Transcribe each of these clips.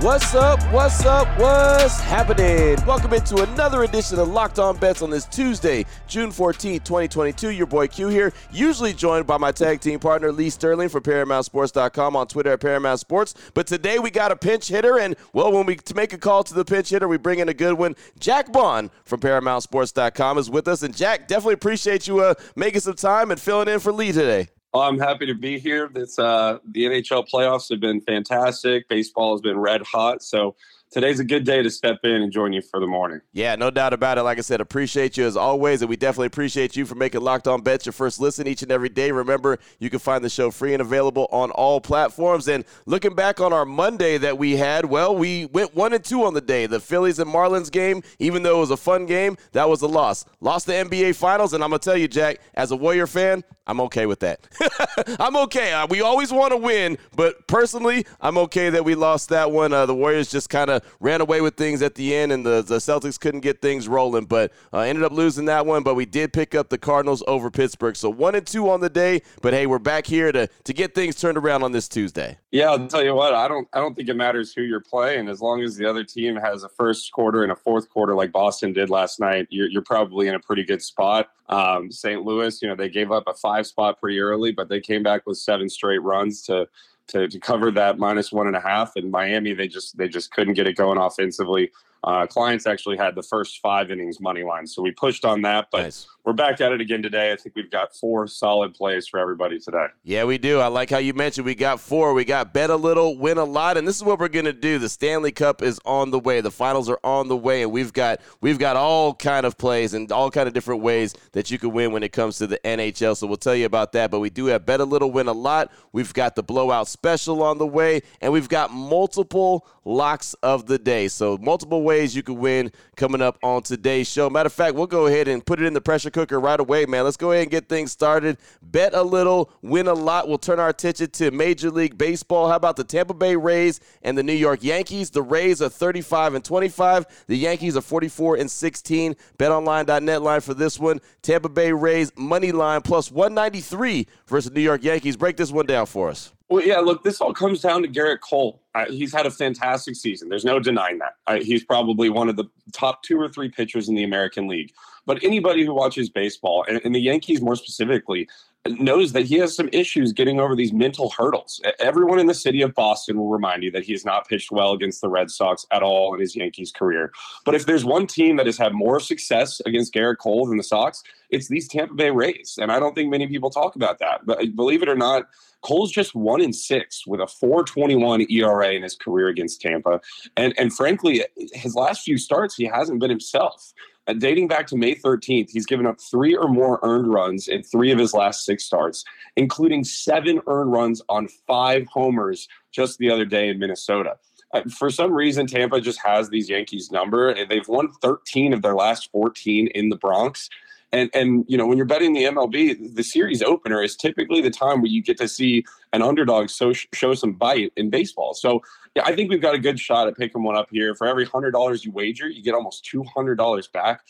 What's up? What's up? What's happening? Welcome into another edition of Locked On Bets on this Tuesday, June 14th, 2022. Your boy Q here, usually joined by my tag team partner Lee Sterling from ParamountSports.com on Twitter at Paramount Sports. But today we got a pinch hitter, and well, when we make a call to the pinch hitter, we bring in a good one. Jack Bond from ParamountSports.com is with us, and Jack, definitely appreciate you uh, making some time and filling in for Lee today. Well, I'm happy to be here. It's uh, the NHL playoffs have been fantastic. Baseball has been red hot. So today's a good day to step in and join you for the morning. Yeah, no doubt about it. Like I said, appreciate you as always, and we definitely appreciate you for making Locked On Bets your first listen each and every day. Remember, you can find the show free and available on all platforms. And looking back on our Monday that we had, well, we went one and two on the day. The Phillies and Marlins game, even though it was a fun game, that was a loss. Lost the NBA Finals, and I'm gonna tell you, Jack, as a Warrior fan, I'm okay with that. I'm okay. Uh, we always want to win, but personally, I'm okay that we lost that one. Uh, the Warriors just kind of ran away with things at the end, and the, the Celtics couldn't get things rolling, but uh, ended up losing that one. But we did pick up the Cardinals over Pittsburgh. So one and two on the day, but hey, we're back here to to get things turned around on this Tuesday. Yeah, I'll tell you what. I don't I don't think it matters who you're playing as long as the other team has a first quarter and a fourth quarter like Boston did last night. You're, you're probably in a pretty good spot. Um, St. Louis, you know, they gave up a five spot pretty early, but they came back with seven straight runs to to, to cover that minus one and a half. And Miami, they just they just couldn't get it going offensively. Uh, clients actually had the first five innings money line, so we pushed on that. But nice. we're back at it again today. I think we've got four solid plays for everybody today. Yeah, we do. I like how you mentioned we got four. We got bet a little, win a lot, and this is what we're gonna do. The Stanley Cup is on the way. The finals are on the way, and we've got we've got all kind of plays and all kind of different ways that you can win when it comes to the NHL. So we'll tell you about that. But we do have bet a little, win a lot. We've got the blowout special on the way, and we've got multiple locks of the day. So multiple ways you can win coming up on today's show. Matter of fact, we'll go ahead and put it in the pressure cooker right away, man. Let's go ahead and get things started. Bet a little, win a lot. We'll turn our attention to Major League Baseball. How about the Tampa Bay Rays and the New York Yankees? The Rays are 35 and 25. The Yankees are 44 and 16. BetOnline.net line for this one. Tampa Bay Rays money line plus 193 versus New York Yankees. Break this one down for us. Well, yeah, look, this all comes down to Gerrit Cole. He's had a fantastic season. There's no denying that. He's probably one of the top two or three pitchers in the American League. But anybody who watches baseball, and, and the Yankees more specifically, knows that he has some issues getting over these mental hurdles. Everyone in the city of Boston will remind you that he has not pitched well against the Red Sox at all in his Yankees career. But if there's one team that has had more success against Gerrit Cole than the Sox, it's these Tampa Bay Rays. And I don't think many people talk about that. But believe it or not, Cole's just one in six with a 421 ERA in his career against Tampa. And and frankly, his last few starts, he hasn't been himself. Uh, dating back to May 13th, he's given up three or more earned runs in three of his last six starts, including seven earned runs on five homers just the other day in Minnesota. Uh, for some reason, Tampa just has these Yankees number, and they've won 13 of their last 14 in the Bronx. And and you know when you're betting the MLB, the series opener is typically the time where you get to see an underdog so, show some bite in baseball. So yeah, I think we've got a good shot at picking one up here. For every hundred dollars you wager, you get almost two hundred dollars back.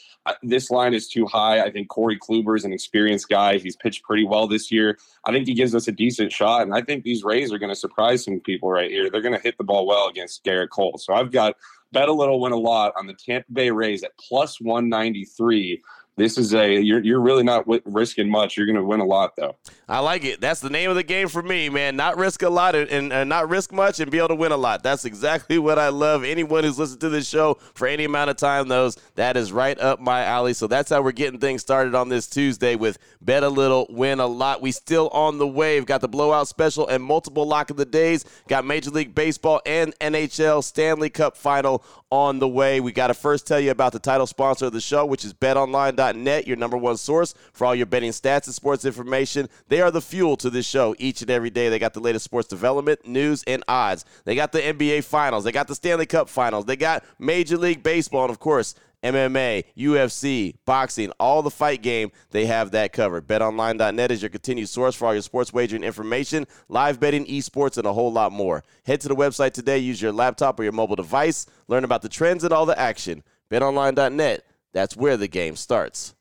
This line is too high. I think Corey Kluber is an experienced guy. He's pitched pretty well this year. I think he gives us a decent shot, and I think these Rays are going to surprise some people right here. They're going to hit the ball well against Gerrit Cole. So I've got bet a little, win a lot on the Tampa Bay Rays at plus 193 this is a you're you're really not w- risking much. You're going to win a lot though. I like it. That's the name of the game for me, man. Not risk a lot and, and, not risk much and be able to win a lot. That's exactly what I love. Anyone who's listened to this show for any amount of time knows that is right up my alley. So that's how we're getting things started on this Tuesday with bet a little, win a lot. We still on the wave. Got the blowout special and multiple lock of the days. Got Major League Baseball and NHL Stanley Cup final on the way. We got to first tell you about the title sponsor of the show, which is BetOnline.net betonline.net, your number one source for all your betting stats and sports information. They are the fuel to this show each and every day. They got the latest sports development, news, and odds. They got the NBA Finals. They got the Stanley Cup Finals. They got Major League Baseball. And, of course, MMA, UFC, boxing, all the fight game, they have that covered. BetOnline.net is your continued source for all your sports wagering information, live betting, esports, and a whole lot more. Head to the website today, use your laptop or your mobile device, learn about the trends and all the action. BetOnline.net, that's where the game starts.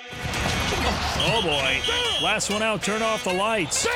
Oh boy. Last one out, turn off the lights.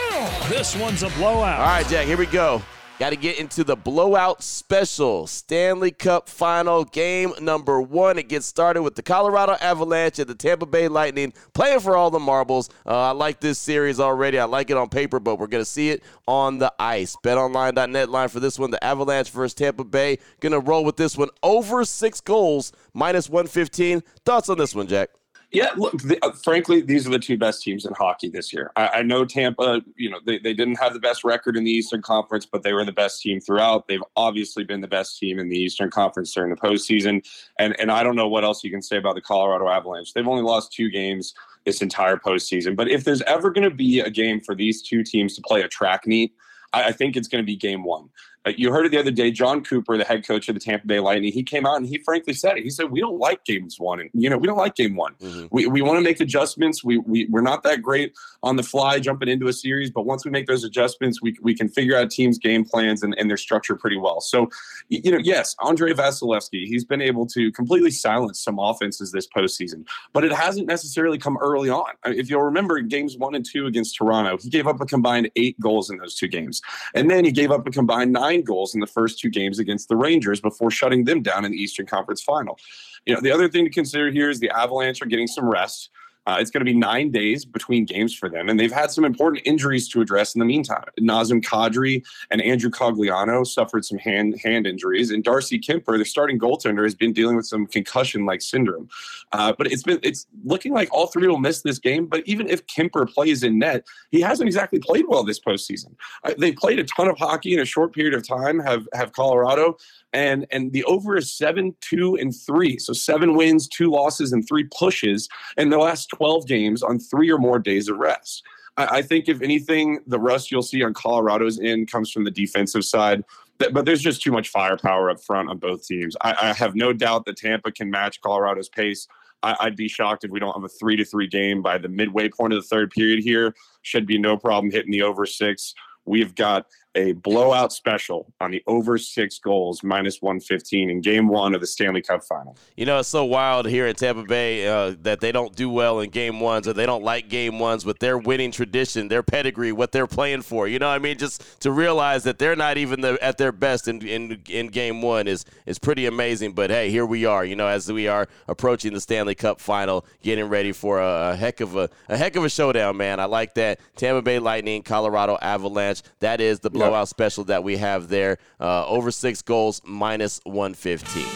This one's a blowout. All right, Jack, here we go. Got to get into the blowout special Stanley Cup final game number one. It gets started with the Colorado Avalanche and the Tampa Bay Lightning playing for all the marbles. Uh, I like this series already. I like it on paper, but we're going to see it on the ice. BetOnline.net line for this one the Avalanche versus Tampa Bay. Going to roll with this one over six goals, minus 115. Thoughts on this one, Jack? Yeah, look, the, uh, frankly, these are the two best teams in hockey this year. I, I, know Tampa, you know, they, they didn't have the best record in the Eastern Conference, but they were the best team throughout. They've obviously been the best team in the Eastern Conference during the postseason. And, and I don't know what else you can say about the Colorado Avalanche. They've only lost two games this entire postseason. But if there's ever going to be a game for these two teams to play a track meet, I, I think it's going to be game one. Uh, you heard it the other day. Jon Cooper, the head coach of the Tampa Bay Lightning, he came out and he frankly said it. He said, "We don't like games one, and you know, we don't like game one. Mm-hmm. We, we want to make adjustments. We, we we're not that great on the fly jumping into a series, but once we make those adjustments, we we can figure out teams' game plans and, and their structure pretty well. So, you know, yes, Andrei Vasilevskiy, he's been able to completely silence some offenses this postseason, but it hasn't necessarily come early on. If you'll remember, games one and two against Toronto, he gave up a combined eight goals in those two games, and then he gave up a combined nine goals in the first two games against the Rangers before shutting them down in the Eastern Conference Final. You know, the other thing to consider here is the Avalanche are getting some rest. Uh, it's going to be nine days between games for them, and they've had some important injuries to address in the meantime. Nazem Kadri and Andrew Cogliano suffered some hand hand injuries, and Darcy Kuemper, their starting goaltender, has been dealing with some concussion-like syndrome. Uh, but it's been it's looking like all three will miss this game. But even if Kuemper plays in net, he hasn't exactly played well this postseason. Uh, they played a ton of hockey in a short period of time. Have have Colorado, and and the over is seven, two, and three. So seven wins, two losses, and three pushes in the last 12 games on three or more days of rest. I, I think if anything, the rust you'll see on Colorado's end comes from the defensive side. But, there's just too much firepower up front on both teams. I, I have no doubt that Tampa can match Colorado's pace. I, would be shocked if we don't have a three to three game by the midway point of the third period here. Should be no problem hitting the over six. We've got a blowout special on the over six goals minus 115 in game one of the Stanley Cup final. You know, it's so wild here in Tampa Bay uh, that they don't do well in game ones or they don't like game ones with their winning tradition, their pedigree, what they're playing for. You know I mean? Just to realize that they're not even the, at their best in, in, in game one is, is pretty amazing. But hey, here we are, you know, as we are approaching the Stanley Cup final, getting ready for a, a heck of a, a heck of a showdown, man. I like that. Tampa Bay Lightning, Colorado Avalanche. That is the blowout blowout special that we have there. Uh, over six goals, minus 115.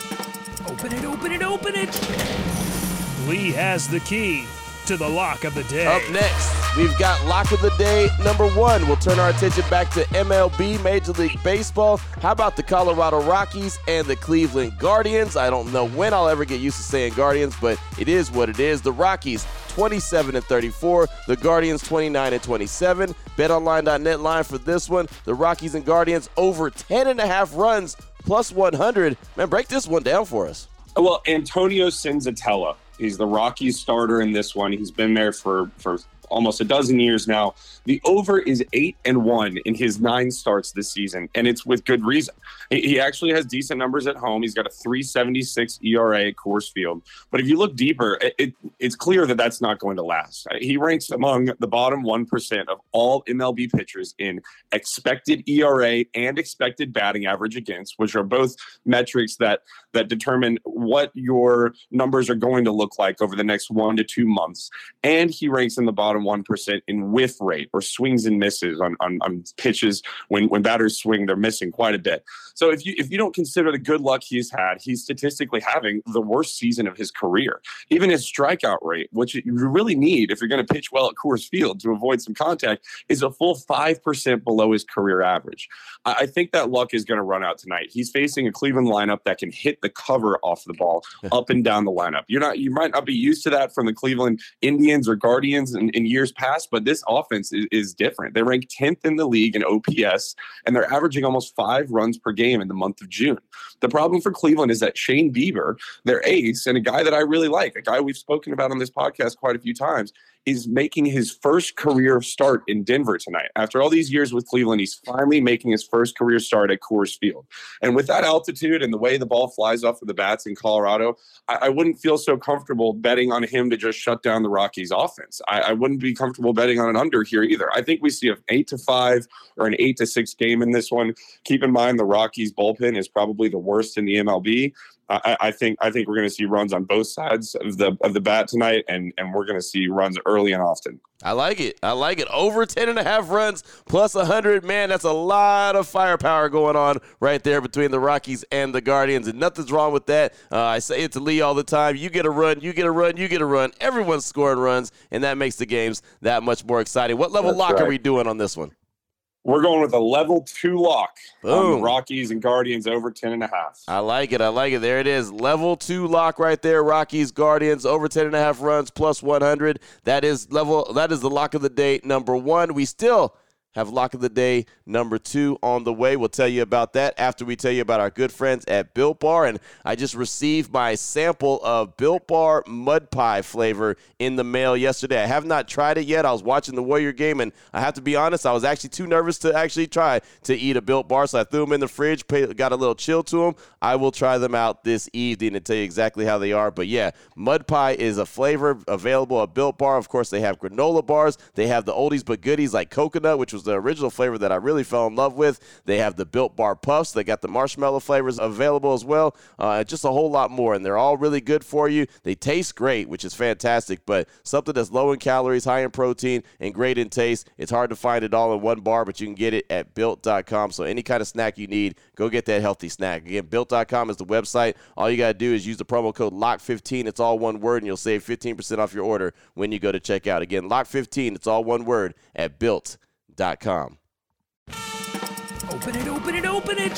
Open it, open it, open it. Lee has the key to the lock of the day. Up next, we've got lock of the day number one. We'll turn our attention back to MLB, Major League Baseball. How about the Colorado Rockies and the Cleveland Guardians? I don't know when I'll ever get used to saying Guardians, but it is what it is. The Rockies 27 and 34. The Guardians 29 and 27. BetOnline.net line for this one. The Rockies and Guardians over 10 and a half runs plus 100. Man, break this one down for us. Well, Antonio Senzatela. He's the Rockies starter in this one. He's been there for for almost a dozen years now. The over is eight and one in his nine starts this season, and it's with good reason. He actually has decent numbers at home. He's got a 376 ERA at Coors Field. But if you look deeper, it, it, it's clear that that's not going to last. He ranks among the bottom 1% of all MLB pitchers in expected ERA and expected batting average against, which are both metrics that, that determine what your numbers are going to look like over the next one to two months. And he ranks in the bottom 1% in whiff rate or swings and misses on, on, on pitches. When, when batters swing, they're missing quite a bit. So if you, if you don't consider the good luck he's had, he's statistically having the worst season of his career. Even his strikeout rate, which you really need if you're going to pitch well at Coors Field to avoid some contact, is a full 5% below his career average. I think that luck is going to run out tonight. He's facing a Cleveland lineup that can hit the cover off the ball up and down the lineup. You're not, you might not be used to that from the Cleveland Indians or Guardians in years past, but this offense is, is different. They rank 10th in the league in OPS, and they're averaging almost five runs per game in the month of June. The problem for Cleveland is that Shane Bieber, their ace, and a guy that I really like, a guy we've spoken about on this podcast quite a few times, is making his first career start in Denver tonight. After all these years with Cleveland, he's finally making his first career start at Coors Field. And with that altitude and the way the ball flies off of the bats in Colorado, I, I wouldn't feel so comfortable betting on him to just shut down the Rockies offense. I, I wouldn't be comfortable betting on an under here either. I think we see an eight to five or an eight to six game in this one. Keep in mind the Rockies bullpen is probably the worst in the MLB. I, I, think I think we're going to see runs on both sides of the of the bat tonight, and and we're going to see runs early and often. I like it. I like it. Over 10 and a half runs plus 100. Man, that's a lot of firepower going on right there between the Rockies and the Guardians, and nothing's wrong with that. Uh, I say it to Lee all the time. You get a run, you get a run, you get a run. Everyone's scoring runs, and that makes the games that much more exciting. What level that's lock right. are we doing on this one? We're going with a level two lock. Boom. Rockies and Guardians over 10 and a half. I like it. I like it. There it is. Level two lock right there. Rockies, Guardians over 10 and a half runs plus 100. That is level, that is the lock of the day number one. We still have lock of the day number two on the way. We'll tell you about that after we tell you about our good friends at Built Bar. And I just received my sample of Built Bar mud pie flavor in the mail yesterday. I have not tried it yet. I was watching the Warrior game, and I have to be honest, I was actually too nervous to actually try to eat a Built Bar, so I threw them in the fridge, got a little chill to them. I will try them out this evening and tell you exactly how they are. But yeah, mud pie is a flavor available at Built Bar. Of course, they have granola bars. They have the oldies but goodies like coconut, which was was the original flavor that I really fell in love with. They have the Built Bar Puffs. They got the marshmallow flavors available as well. Uh, just a whole lot more, and they're all really good for you. They taste great, which is fantastic. But something that's low in calories, high in protein, and great in taste. It's hard to find it all in one bar, but you can get it at Built.com. So any kind of snack you need, go get that healthy snack. Again, Built.com is the website. All you got to do is use the promo code LOCK15. It's all one word, and you'll save 15% off your order when you go to checkout. Again, LOCK15. It's all one word at Open it, open it, open it.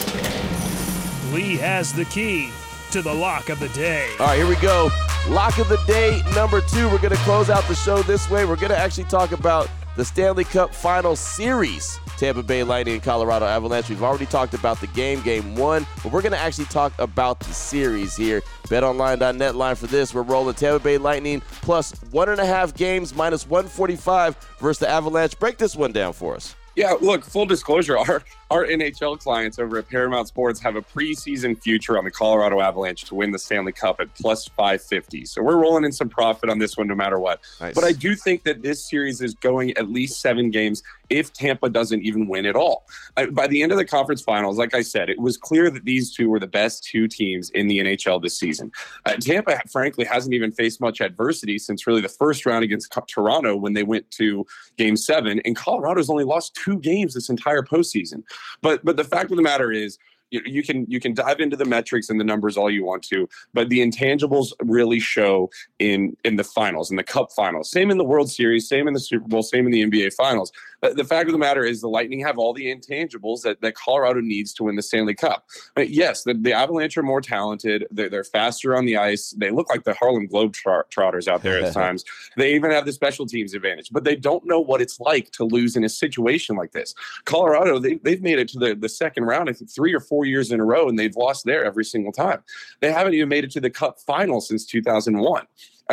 Lee has the key to the lock of the day. All right, here we go. Lock of the day number two. We're going to close out the show this way. We're going to actually talk about the Stanley Cup Final Series. Tampa Bay Lightning and Colorado Avalanche. We've already talked about the game, game one, but we're going to actually talk about the series here. BetOnline.net line for this. We're rolling Tampa Bay Lightning plus one and a half games, minus 145 versus the Avalanche. Break this one down for us. Yeah, look, full disclosure, our our NHL clients over at Paramount Sports have a preseason future on the Colorado Avalanche to win the Stanley Cup at plus 550. So we're rolling in some profit on this one no matter what. Nice. But I do think that this series is going at least seven games if Tampa doesn't even win at all. by the end of the conference finals, like I said, it was clear that these two were the best two teams in the NHL this season. Uh, Tampa, frankly, hasn't even faced much adversity since really the first round against Toronto when they went to game seven. And Colorado's only lost two games this entire postseason. But but the fact of the matter is, you, can you can dive into the metrics and the numbers all you want to, but the intangibles really show in in the finals, in the Cup finals. Same in the World Series, same in the Super Bowl, same in the NBA Finals. But the fact of the matter is, the Lightning have all the intangibles that, that Colorado needs to win the Stanley Cup. But yes, the, the Avalanche are more talented. They're, they're faster on the ice. They look like the Harlem Globetrotters out there at times. They even have the special teams advantage, but they don't know what it's like to lose in a situation like this. Colorado, they, they've made it to the, the second round, I think three or four four years in a row, and they've lost there every single time. They haven't even made it to the Cup final since 2001.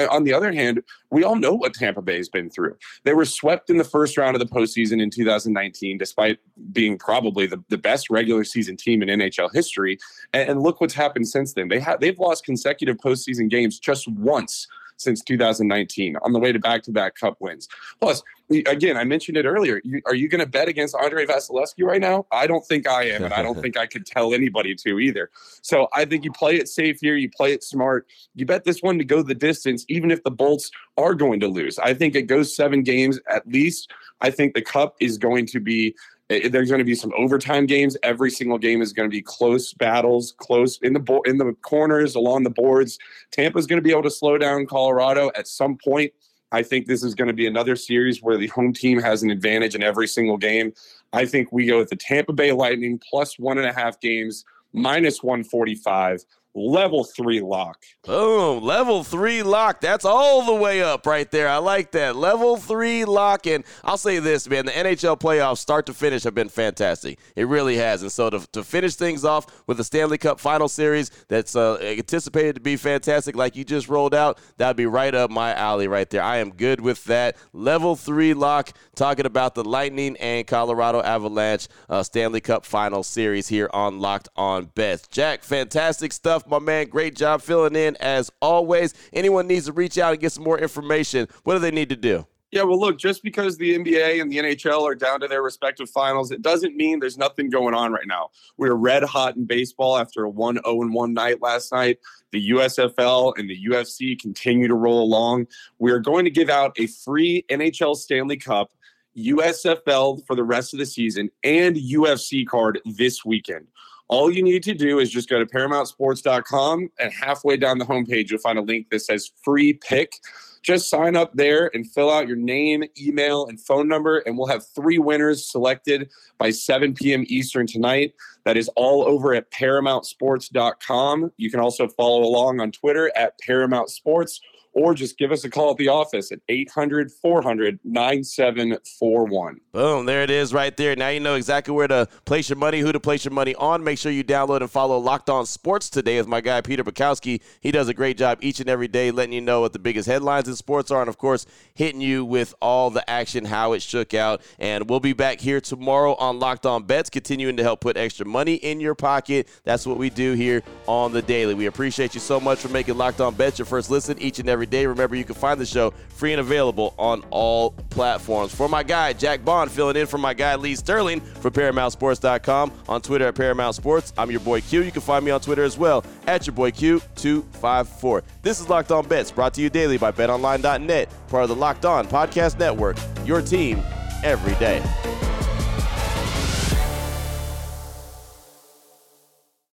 On the other hand, we all know what Tampa Bay has been through. They were swept in the first round of the postseason in 2019, despite being probably the, the best regular season team in NHL history. And, and look what's happened since then. They have they've lost consecutive postseason games just once since 2019 on the way to back-to-back Cup wins. Plus, again, I mentioned it earlier. You, are you going to bet against Andrei Vasilevskiy right now? I don't think I am, and I don't think I could tell anybody to either. So I think you play it safe here. You play it smart. You bet this one to go the distance, even if the Bolts are going to lose. I think it goes seven games at least. I think the Cup is going to be Eh, there's going to be some overtime games. Every single game is going to be close battles, close in the bo- in the corners, along the boards. Tampa's going to be able to slow down Colorado at some point. I think this is going to be another series where the home team has an advantage in every single game. I think we go with the Tampa Bay Lightning plus one and a half games, minus 145 level three lock. Boom, level three lock. That's all the way up right there. I like that. Level three lock. And I'll say this, man, the NHL playoffs, start to finish, have been fantastic. It really has. And so to, to finish things off with the Stanley Cup final series that's uh, anticipated to be fantastic, like you just rolled out, that'd be right up my alley right there. I am good with that. Level three lock, talking about the Lightning and Colorado Avalanche uh, Stanley Cup final series here on Locked on Bets. Jack, fantastic stuff my man. Great job filling in as always. Anyone needs to reach out and get some more information, what do they need to do? Yeah, well, look, just because the NBA and the NHL are down to their respective finals, it doesn't mean there's nothing going on right now. We're red hot in baseball after a 1 0 1 night last night. The USFL and the UFC continue to roll along. We are going to give out a free NHL Stanley Cup, USFL for the rest of the season, and UFC card this weekend. All you need to do is just go to ParamountSports.com and halfway down the homepage, you'll find a link that says free pick. Just sign up there and fill out your name, email, and phone number, and we'll have three winners selected by 7 p.m. Eastern tonight. That is all over at ParamountSports.com. You can also follow along on Twitter at Paramount Sports or just give us a call at the office at 800 400 9741. Boom, there it is right there. Now you know exactly where to place your money, who to place your money on. Make sure you download and follow Locked On Sports today with my guy Peter Bukowski. He does a great job each and every day letting you know what the biggest headlines in sports are and, of course, hitting you with all the action, how it shook out. And we'll be back here tomorrow on Locked On Bets, continuing to help put extra money in your pocket. That's what we do here on the daily. We appreciate you so much for making Locked On Bets your first listen each and every day. Remember, you can find the show free and available on all platforms. For my guy, Jack Bond, filling in for my guy, Lee Sterling for ParamountSports.com. On Twitter at Paramount Sports. I'm your boy Q. You can find me on Twitter as well at your boy Q254. This is Locked On Bets, brought to you daily by BetOnline.net, part of the Locked On Podcast Network. Your team every day.